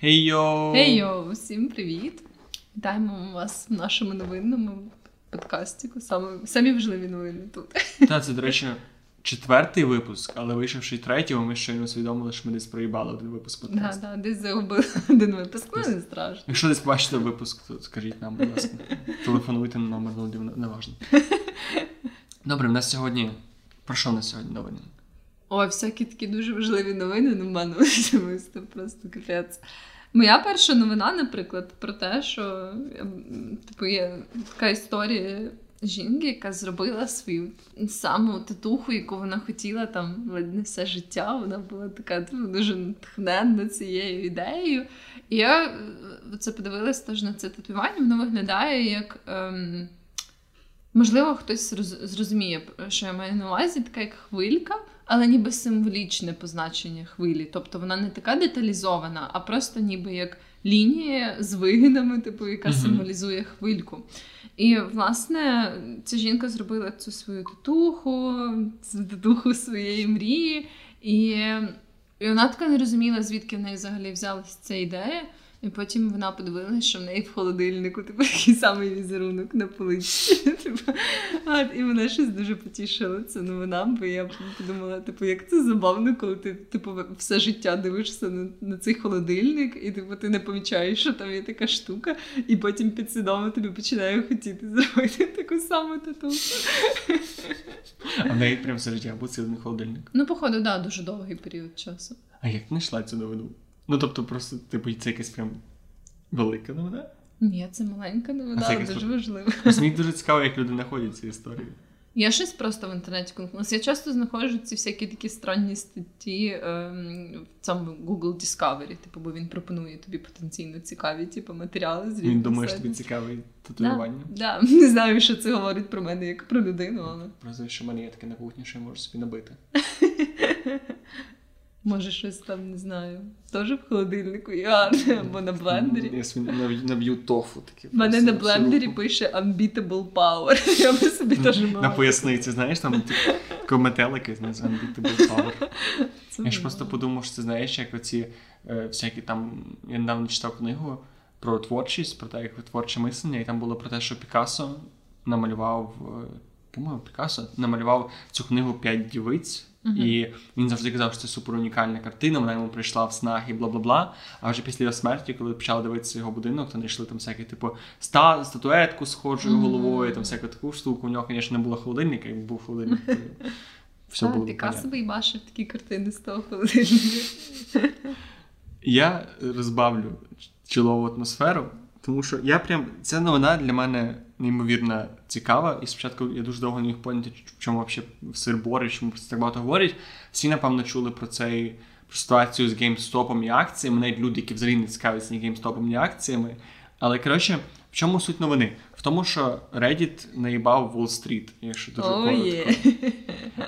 Хей-йо! Хей-йо! Всім привіт! Вітаємо вас в нашому новинному подкасті. Саме, самі важливі новини тут. Так, це, до речі, четвертий випуск, але вийшовши третього, ми щойно усвідомили, що ми десь проїбали один випуск подкасту. да, десь загубили один випуск, ну не страшно. Якщо десь бачите випуск, то скажіть нам, будь ласка. Телефонуйте на номер 01, неважно. Добре, в нас сьогодні. Про що в нас сьогодні новини? Ой, всякі такі дуже важливі новини, в мене особисто просто капець. Моя перша новина, наприклад, про те, що ем, типу, є така історія жінки, яка зробила свою саму татуху, яку вона хотіла там ледь не все життя. Вона була така типу, дуже натхненна цією ідеєю. І я е, це подивилась теж на це татуювання, воно виглядає як. Ем, Можливо, хтось роз- зрозуміє, що я маю на увазі, така як хвилька, але ніби символічне позначення хвилі. Тобто вона не така деталізована, а просто ніби як лінія з вигинами, типу, яка символізує хвильку. І, власне, ця жінка зробила цю свою татуху, татуху своєї мрії. І, і вона така не розуміла, звідки в неї взагалі взялася ця ідея. І потім вона подивилася, що в неї в холодильнику типу, такий самий візерунок на поличці. Типу, а, і мене щось дуже потішило це новина, бо я подумала, типу, як це забавно, коли ти типу, все життя дивишся на, на цей холодильник, і типу, ти не помічаєш, що там є така штука, і потім підсвідомо тобі починає хотіти зробити таку саму тату. А в неї прям все життя був один холодильник. Ну, походу, так, да, дуже довгий період часу. А як знайшла цю новину? Ну тобто, просто, типу, це якась прям велика новина. Ні, це маленька новина, але дуже фото- важлива. Просто мені дуже цікаво, як люди знаходять цю історію. Я щось просто в інтернеті конкурс. Я часто знаходжу ці всякі такі странні статті ем, в цьому Google Discovery, типу, бо він пропонує тобі потенційно цікаві типу, матеріали з Він думає, що тобі цікаве да, татуювання. да. Не знаю, що це говорить про мене як про людину, але Просто що в мене є таке на кухні, що я можу собі набити. може щось там не знаю. Теж в холодильнику гарне, або на блендері. Я собі наб'ю, тофу таке. Мене на блендері пише Unbeatable Power. Я би собі теж На поясниці, знаєш, там типу, метелики, знаєш, Unbeatable Power. Я ж просто подумав, що це знаєш, як оці е, всякі там. Я недавно читав книгу про творчість, про те, як творче мислення, і там було про те, що Пікассо намалював, е, по-моєму, Пікассо намалював цю книгу п'ять дівиць. І він завжди казав, що це супер унікальна картина, вона йому прийшла в снах і бла бла бла. А вже після його смерті, коли почали дивитися його будинок, то знайшли там всякі, типу, ста, статуетку з схожою Мгм. головою, там всяку таку штуку. У нього, звісно, не було холодильника, якби був холодильник, то все було б Пікассо і бачив такі картини з того холодильника. Я розбавлю чолову атмосферу, тому що я прям ця новина для мене неймовірно цікава. І спочатку я дуже довго не міг поняти, в чому взагалі сирбори, чому про це так багато говорять. Всі, напевно, чули про цей про ситуацію з GameStop і акціями, навіть люди, які взагалі не цікавляться ні GameStop, ні акціями. Але коротше, в чому суть новини? В тому, що Reddit наїбав Wall Street, якщо дуже oh, коротко. є.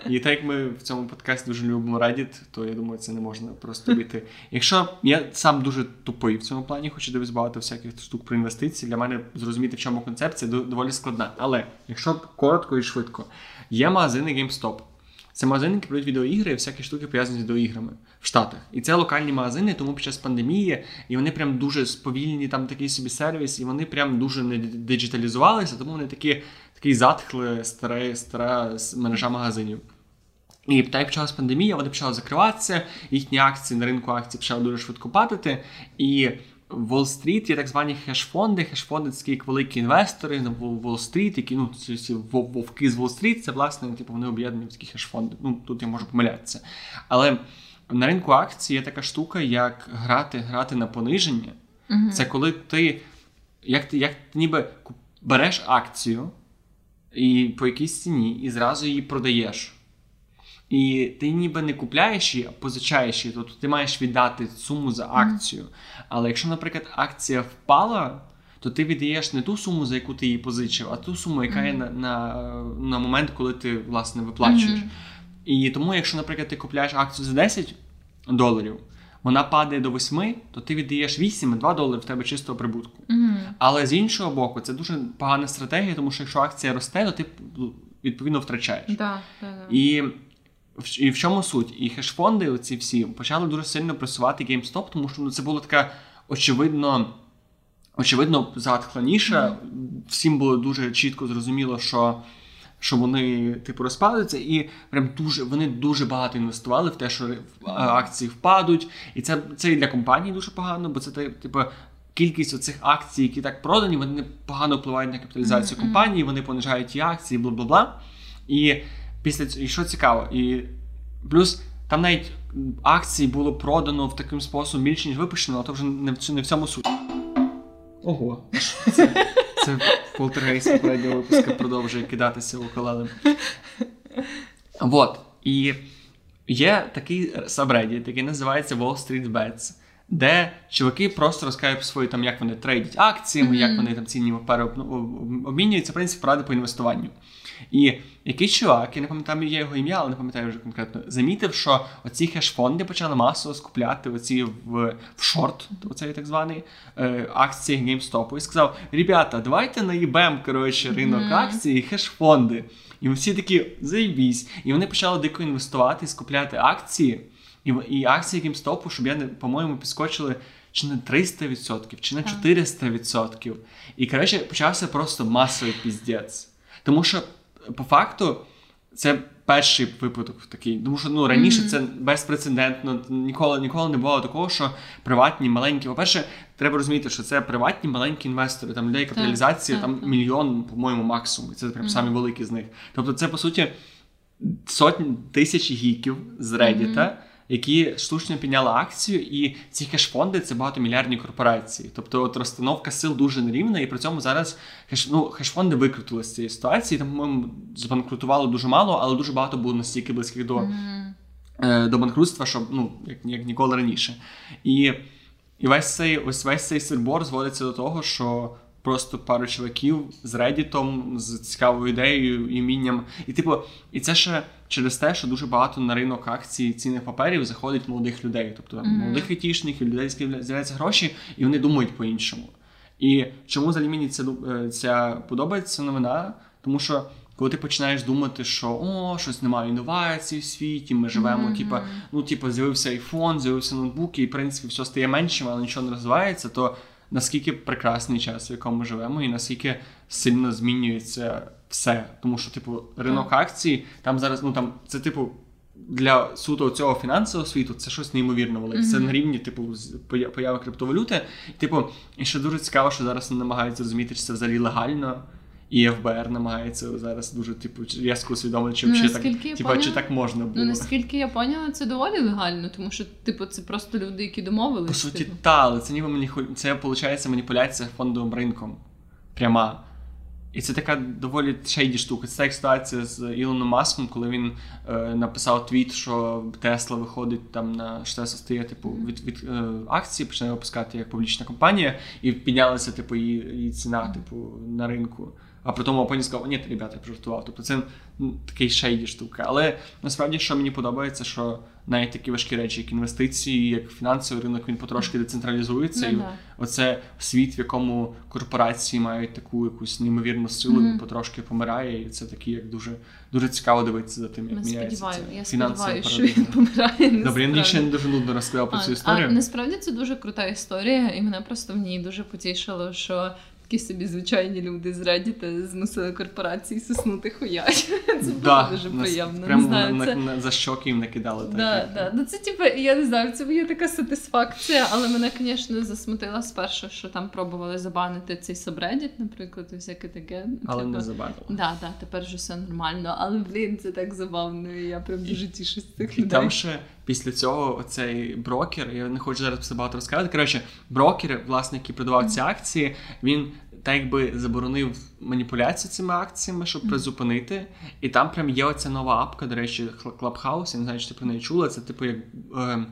І так як ми в цьому подкасті дуже любимо Reddit, то я думаю, це не можна просто обійти. Якщо я сам дуже тупий в цьому плані, хочу дивитися багато всяких штук про інвестиції, для мене зрозуміти, в чому концепція доволі складна. Але якщо коротко і швидко, є магазини GameStop. Це магазини, які продають відеоігри і всякі штуки пов'язані з відеоіграми в Штатах. І це локальні магазини, тому під час пандемії, і вони прям дуже сповільні, там такий собі сервіс, і вони прям дуже не диджиталізувалися, тому вони такі, такий затхли, стара, стара мережа магазинів. І так як почалась пандемія, вони почали закриватися, їхні акції на ринку акцій почали дуже швидко падати. І в Уолл-стріт є так звані хеш-фонди. Хеш-фонди це як великі інвестори на Вол- Уолл-стріт, які ну, ці всі вовки з Уолл-стріт, це власне типу, вони об'єднані в такі хеш-фонди. Ну, тут я можу помилятися. Але на ринку акцій є така штука, як грати, грати на пониження. Це коли ти як ти, як ти ніби береш акцію і по якійсь ціні і зразу її продаєш. І ти ніби не купляєш її, а позичаєш її. Тобто ти маєш віддати суму за акцію. Але якщо, наприклад, акція впала, то ти віддаєш не ту суму, за яку ти її позичив, а ту суму, яка є на, на, на момент, коли ти власне виплачуєш. І тому, якщо, наприклад, ти купляєш акцію за 10 доларів, вона падає до 8, то ти віддаєш 8, 2 долари в тебе чистого прибутку. Але з іншого боку, це дуже погана стратегія, тому що якщо акція росте, то ти відповідно втрачаєш. Да, да, да. І в, і в чому суть? І хеш-фонди, оці всі, почали дуже сильно просувати GameStop, тому що ну, це була така очевидно. Очевидно, затхла ніша. Всім було дуже чітко зрозуміло, що що вони типу розпадуться, і прям дуже вони дуже багато інвестували в те, що акції впадуть. І це це і для компанії дуже погано, бо це типу. Кількість оцих акцій, які так продані, вони погано впливають на капіталізацію mm-hmm. компанії, вони понижають ті акції, бла бла бла. І після цього, і що цікаво, і плюс там навіть акції було продано в таким способом більше, ніж випущено, а то вже не в не в цьому суть. Ого, це це полтергейст попереднього випуску продовжує кидатися уколелем. Вот. І є такий сабреддіт, який називається Wall Street Bets, де чуваки просто розказують про свої, там, як вони трейдять акціями, mm-hmm. як вони там цінні папери обмінюються, в принципі, поради по інвестуванню. І якийсь чувак, я не пам'ятаю є його ім'я, але не пам'ятаю вже конкретно, замітив, що оці хеш-фонди почали масово скупляти оці в в шорт, оцей так званий е, акції GameStop, і сказав: Ребята, давайте наїбем коротше, ринок mm-hmm. акцій і хеш-фонди. І всі такі заїбісь. І вони почали дико інвестувати і скупляти акції. І і акції GameStop, щоб я не, по-моєму, підскочили чи на 300%, чи на 400%. І коротше, почався просто масовий піздець. Тому що по факту, це перший випадок такий. Тому що ну раніше mm-hmm. це безпрецедентно. Ніколи ніколи не було такого, що приватні маленькі. По-перше, треба розуміти, що це приватні маленькі інвестори. Там людей капіталізації так, там так, мільйон, по-моєму, максимум. І це прям mm-hmm. самі великі з них. Тобто, це по суті сотні тисяч гіків з Reddit, mm-hmm які штучно підняли акцію, і ці хеш-фонди це багатомільярдні корпорації. Тобто от розстановка сил дуже нерівна, і при цьому зараз хеш, ну, хеш-фонди викрутили з цієї ситуації. Там, по-моєму, збанкрутувало дуже мало, але дуже багато було настільки близьких до mm-hmm. до банкрутства, що ну, як, як ніколи раніше. І і весь цей ось весь цей сирбор зводиться до того, що просто пару чуваків з редітом, з цікавою ідеєю і вмінням. І, типу, і це ще через те, що дуже багато на ринок акцій цінних паперів заходить молодих людей, тобто mm-hmm. молодих айтішників, людей, з'являються гроші, і вони думають по-іншому. І чому за мені ця, е, ця подобається новина? Тому що. Коли ти починаєш думати, що о, щось немає інновацій в світі, ми живемо, mm-hmm. типа, ну, типа, з'явився айфон, з'явився ноутбук, і в принципі все стає меншим, але нічого не розвивається, то наскільки прекрасний час, в якому ми живемо, і наскільки сильно змінюється все. Тому що, типу, ринок акцій там зараз, ну там це типу. Для суто цього фінансового світу це щось неймовірно велике. Mm-hmm. Це на рівні типу появи криптовалюти. Типу, і ще дуже цікаво, що зараз намагаються зрозуміти, чи це взагалі легально, і ФБР намагається зараз дуже типу різко усвідомити, чи, ну, так, типу, поняла, чи так можна було. Ну наскільки я поняла, це доволі легально, тому що типу це просто люди, які домовилися. По суті, типу. та, але це ніби мені це виходить маніпуляція фондовим ринком. Пряма. І це така доволі шейді штука. Це як ситуація з Ілоном Маском, коли він е, написав твіт, що Тесла виходить там на що Тесла стає типу від від е, акції, починає випускати як публічна компанія, і піднялася типу її, її ціна, типу, на ринку. А при тому Апоні сказав, ні, ребята, я пожартував. Тобто це такий шейді штука. Але насправді, що мені подобається, що навіть такі важкі речі, як інвестиції, як фінансовий ринок, він потрошки децентралізується. Mm-hmm. І оце світ, в якому корпорації мають таку якусь неймовірну силу, mm-hmm. потрошки помирає. І це такі, як дуже дуже цікаво дивитися за тим, як Ми міняється ця Я сподіваюся, що він помирає. Добре, я ще не дуже нудно розказав про цю історію. А Насправді це дуже крута історія, і мене просто в ній дуже потішило, що такі собі звичайні люди з Reddit змусили корпорації соснути хуять. Це да, було дуже приємно. Прямо знаю, на, це... на, за щоки їм накидали. Так, да, да. Ну, це типу, я не знаю, це є така сатисфакція, але мене, звісно, засмутила спершу, що там пробували забанити цей сабреддіт, наприклад, і всяке таке. Але типу... не забанили. Да, да, тепер вже все нормально. Але, блін, це так забавно, і я прям дуже тішусь з цих людей. І там ще після цього оцей брокер, я не хочу зараз все багато розказати. Коротше, брокер, власне, який продавав ці акції, він так якби заборонив маніпуляцію цими акціями, щоб призупинити. І там прям є оця нова апка, до речі, Clubhouse, я не знаю, чи ти про неї чула. Це типу як. Е,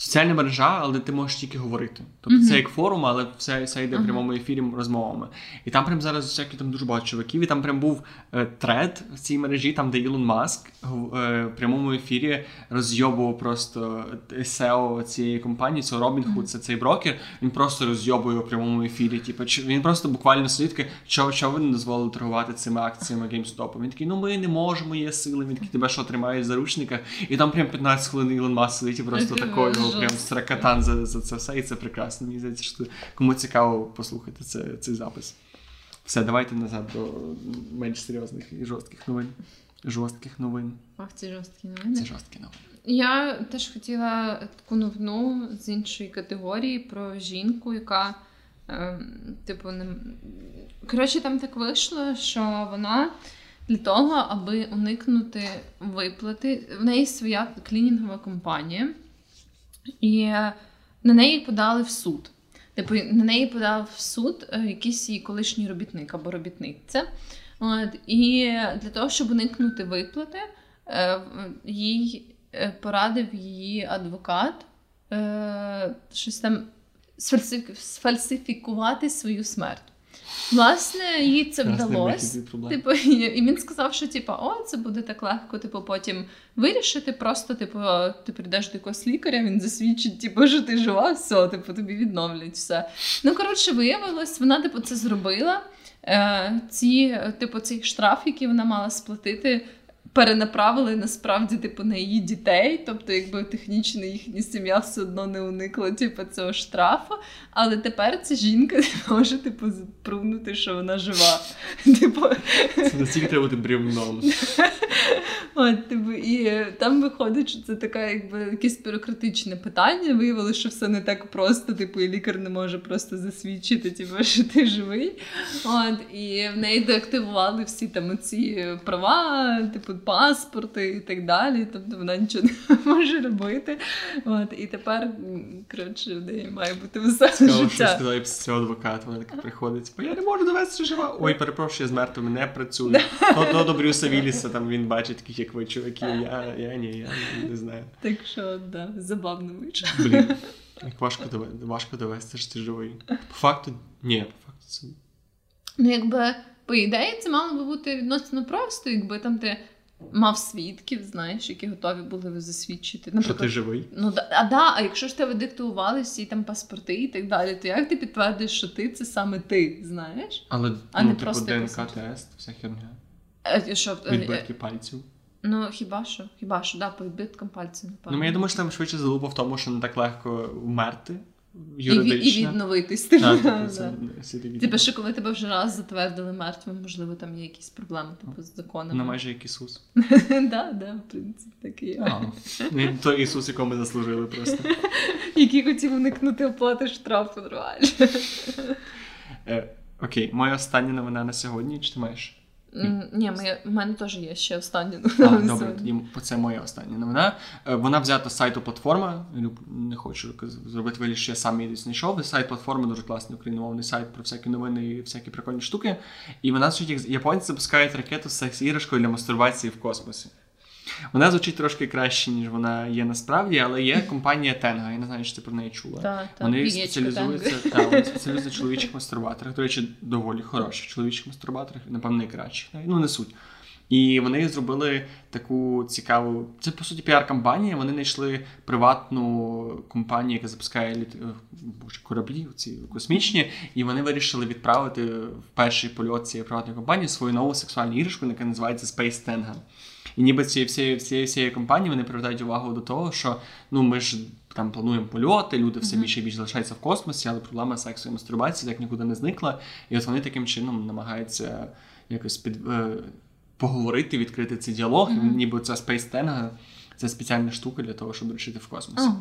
соціальна мережа, але ти можеш тільки говорити. Тобто mm-hmm. це як форум, але все все йде в прямому ефірі розмовами. І там прям зараз всякі там дуже багато чуваків. І там прям був е, тред в цій мережі, там де Ілон Маск е, прямому ефірі розйобував просто SEO цієї компанії, це Robinhood, mm-hmm. це цей брокер. Він просто розйобує в прямому ефірі. Типу, він просто буквально сидить, що, що ви не дозволили торгувати цими акціями GameStop? Він такий, ну ми не можемо, є сили. Він такий тебе що тримає в заручниках. І там прям 15 хвилин Ілон Маск сидить і просто такою отримав прям сракатан за, за це все, і це прекрасно. Мені здається, що кому цікаво послухати це, цей запис. Все, давайте назад до менш серйозних і жорстких новин. Жорстких новин. Ах, ці жорсткі новини. Це жорсткі новини. Я теж хотіла таку новину з іншої категорії про жінку, яка, е, типу, не... коротше, там так вийшло, що вона для того, аби уникнути виплати, в неї своя клінінгова компанія, і на неї подали в суд. Типу, на неї подав в суд е, якийсь її колишній робітник або робітниця. От, І для того, щоб уникнути виплати, е, їй е, порадив її адвокат щось там сфальсифікувати свою смерть. Власне, їй це вдалося. Типу, і він сказав, що типу, о, це буде так легко, типу, потім вирішити. Просто, типу, ти прийдеш до якогось лікаря, він засвідчить, типу, що ти жива, все, типу, тобі відновлять все. Ну, коротше, виявилось, вона, типу, це зробила. Е, ці, типу, цей штраф, який вона мала сплатити, перенаправили насправді типу на її дітей, тобто, якби технічно їхня сім'я все одно не уникла типу, цього штрафу. Але тепер ця жінка не може типу, запрунути, що вона жива. Типу... Це настільки треба бути брівном. От, типу, І там виходить, що це таке, якби якесь бюрократичне питання. Виявилося, що все не так просто, типу, і лікар не може просто засвідчити, типу, що ти живий. От, І в неї деактивували всі там ці права, типу, паспорти і так далі. Тобто вона нічого не може робити. От, І тепер, коротше, в неї має бути все життя. що сказали цього адвокат, вона така приходить, бо я не можу довести, що жива. Ой, перепрошую, я з мертвими не працюю. То до Брюса Вілліса там він бачить таких, як ви, чуваки, я, я ні, я не знаю. Так що, да, забавно вийшло. Блін, як важко довести, важко довести, що ти живий. По факту, ні, по факту це. Ну, якби, по ідеї, це мало би бути відносно просто, якби там ти мав свідків, знаєш, які готові були засвідчити. Наприклад, що ти живий? Ну а да, а якщо ж тебе диктували всі там паспорти і так далі, то як ти підтвердиш, що ти це саме ти, знаєш? Але а ну, не типу просто ДНК-тест, вся херня. Е, е, Відбитки пальців. Ну, хіба що? Хіба що, да, по відбиткам пальців, напевно. Ну, я думаю, що там швидше залупа в тому, що не так легко вмерти юридично. І, і відновитись. Типу, типу, що коли тебе вже раз затвердили мертвим, можливо, там є якісь проблеми типу, з законами. Ну, майже як Ісус. Так, да, в принципі, так і є. Ну, той Ісус, якого ми заслужили просто. Який хотів уникнути оплати штрафу, реально. Е, окей, моя остання новина на сьогодні, чи ти маєш? Ні, моє, в мене теж є ще остання новина. А, Добре, тоді це моя остання новина. Е, вона взята з сайту платформа. Не хочу зробити вигляд, що я сам її знайшов. Сайт платформи дуже класний україномовний сайт про всякі новини і всякі прикольні штуки. І вона звучить як японці запускають ракету з секс-іграшкою для мастурбації в космосі. Вона звучить трошки краще, ніж вона є насправді, але є компанія Tenga, я не знаю, чи ти про неї чула. Так, Вони спеціалізуються та, вони спеціалізуються чоловічих мастурбаторах. До речі, доволі хороших чоловічих мастурбаторах, напевно, найкращих. Ну, не суть. І вони зробили таку цікаву. Це по суті піар-кампанія. Вони знайшли приватну компанію, яка запускає літ... Е, боже, кораблі ці космічні, і вони вирішили відправити в перший польот цієї приватної компанії свою нову сексуальну іграшку, яка називається Space Tenga. І ніби цієї всієї всієї всієї компанії вони привертають увагу до того, що ну ми ж там плануємо польоти, люди все більше і більше залишаються в космосі, але проблема сексу і мастурбації так нікуди не зникла. І от вони таким чином намагаються якось під е, поговорити, відкрити цей діалог. Mm-hmm. Ніби ця Tango це спеціальна штука для того, щоб вирішити в космосі. Oh,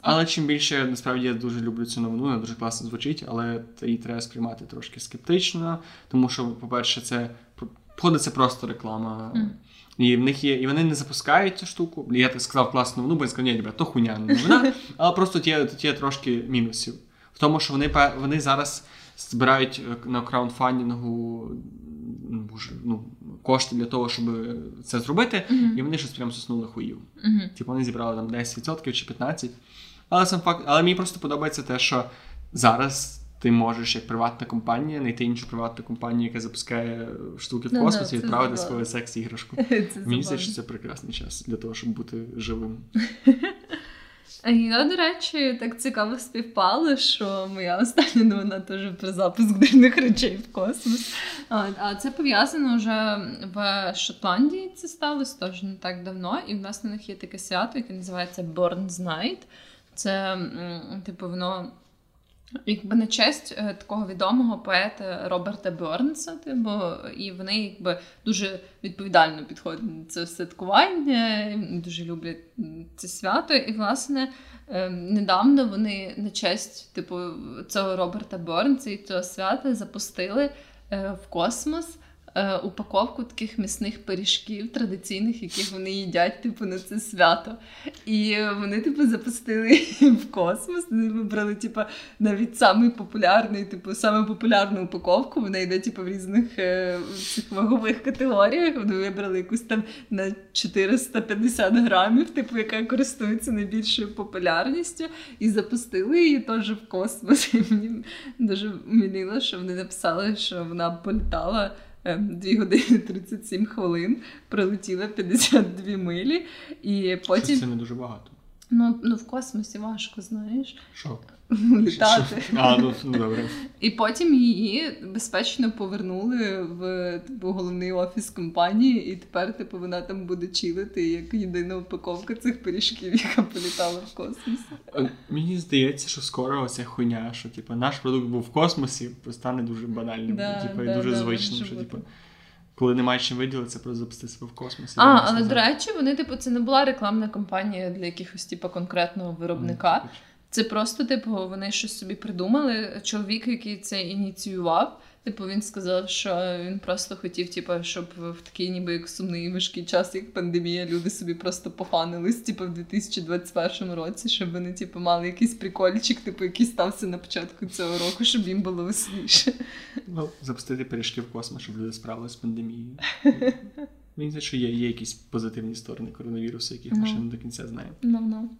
але чим більше насправді я дуже люблю цю новину, вона дуже класно звучить, але її треба сприймати трошки скептично, тому що, по-перше, це походить це просто реклама. Mm. І в них є, і вони не запускають цю штуку. Я так сказав класну новину, бо я сказав, ні, ребят, то хуйня не новина. Але просто тут є, тут є трошки мінусів. В тому, що вони вони зараз збирають е, на краундфандингу ну, кошти для того, щоб це зробити, uh-huh. і вони щось прям соснули хуїв. Uh-huh. Типу вони зібрали там 10% чи 15%. Але сам факт, але мені просто подобається те, що зараз ти можеш як приватна компанія знайти іншу приватну компанію, яка запускає штуки в космосі, і відправити свою секс-іграшку. Мені здається, що це прекрасний час для того, щоб бути живим. Я, до речі, так цікаво співпало, що моя остання новина теж про запуск дивних речей в космос. А це пов'язано вже в Шотландії. Це сталося теж не так давно. І в нас на них є таке свято, яке називається Born's Night. Це, типу, воно. Якби на честь е, такого відомого поета Роберта Бернса, типу, і вони якби дуже відповідально підходять на це святкування, дуже люблять це свято. І, власне, е, недавно вони на честь типу, цього Роберта Бернса і цього свята запустили е, в космос е, упаковку таких м'ясних пиріжків традиційних, яких вони їдять, типу, на це свято. І вони, типу, запустили в космос. Вони вибрали, типу, навіть самий популярний, типу, саме популярну упаковку. Вона йде, типу, в різних е, цих вагових категоріях. Вони вибрали якусь там на 450 грамів, типу, яка користується найбільшою популярністю, і запустили її теж в космос. І мені дуже міліло, що вони написали, що вона політала. 2 ем, години 37 хвилин, прилетіла 52 милі, і потім. Це не дуже багато. Ну, ну в космосі важко, знаєш. Що? Літати. А, ну, ну добре. І потім її безпечно повернули в типу, головний офіс компанії, і тепер типу, вона там буде чилити як єдина упаковка цих пиріжків, яка політала в космос. Е, мені здається, що скоро оця хуйня, що типу, наш продукт був в космосі, стане дуже банальним, да, типу, да, і дуже да, звичним. що, типу, коли немає чим виділитися, просто запустити себе в космосі. А, але до речі, вони, типу, це не була рекламна кампанія для якихось типу, конкретного виробника. Mm, це просто, типу, вони щось собі придумали. Чоловік, який це ініціював, типу, він сказав, що він просто хотів, типу, щоб в такий ніби як сумний важкий час, як пандемія, люди собі просто пофанились, типу, в 2021 році, щоб вони, типу, мали якийсь прикольчик, типу, який стався на початку цього року, щоб їм було веселіше. Ну, запустити пиріжки в космос, щоб люди справилися з пандемією. Мені здається, що є, є якісь позитивні сторони коронавірусу, яких ми ще не до кінця знаємо. Ну, ну.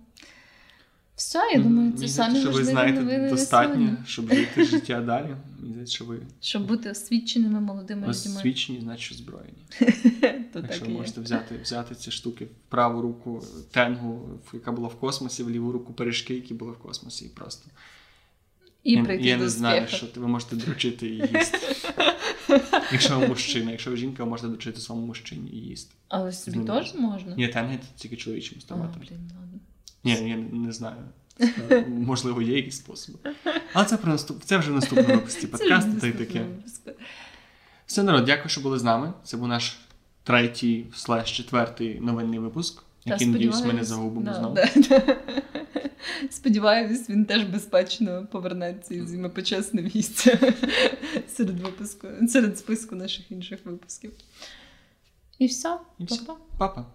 Все, я думаю, це самі що ви знаєте достатньо, щоб жити життя далі. Мені що ви щоб бути освіченими молодими людьми. Освічені, значить озброєні. Якщо ви можете взяти взяти ці штуки в праву руку тенгу, яка була в космосі, в ліву руку пиріжки, які були в космосі, і просто. І я, я не знаю, що ви можете доручити і їсти. Якщо ви мужчина, якщо ви жінка, ви можете доручити своєму мужчині і їсти. Але собі теж можна? Ні, тенги тільки чоловічим інструментом. Ні, я не знаю. Можливо, є якісь способи. Але це про наступ... це вже в наступному випуску подкасту та й таке. Все, народ, дякую, що були з нами. Це був наш третій слеш четвертий новинний випуск, який, надіюсь, ми не загубимо знову. Сподіваюсь, він теж безпечно повернеться і займе почесне місце серед випуску, серед списку наших інших випусків. І все. І все. Папа.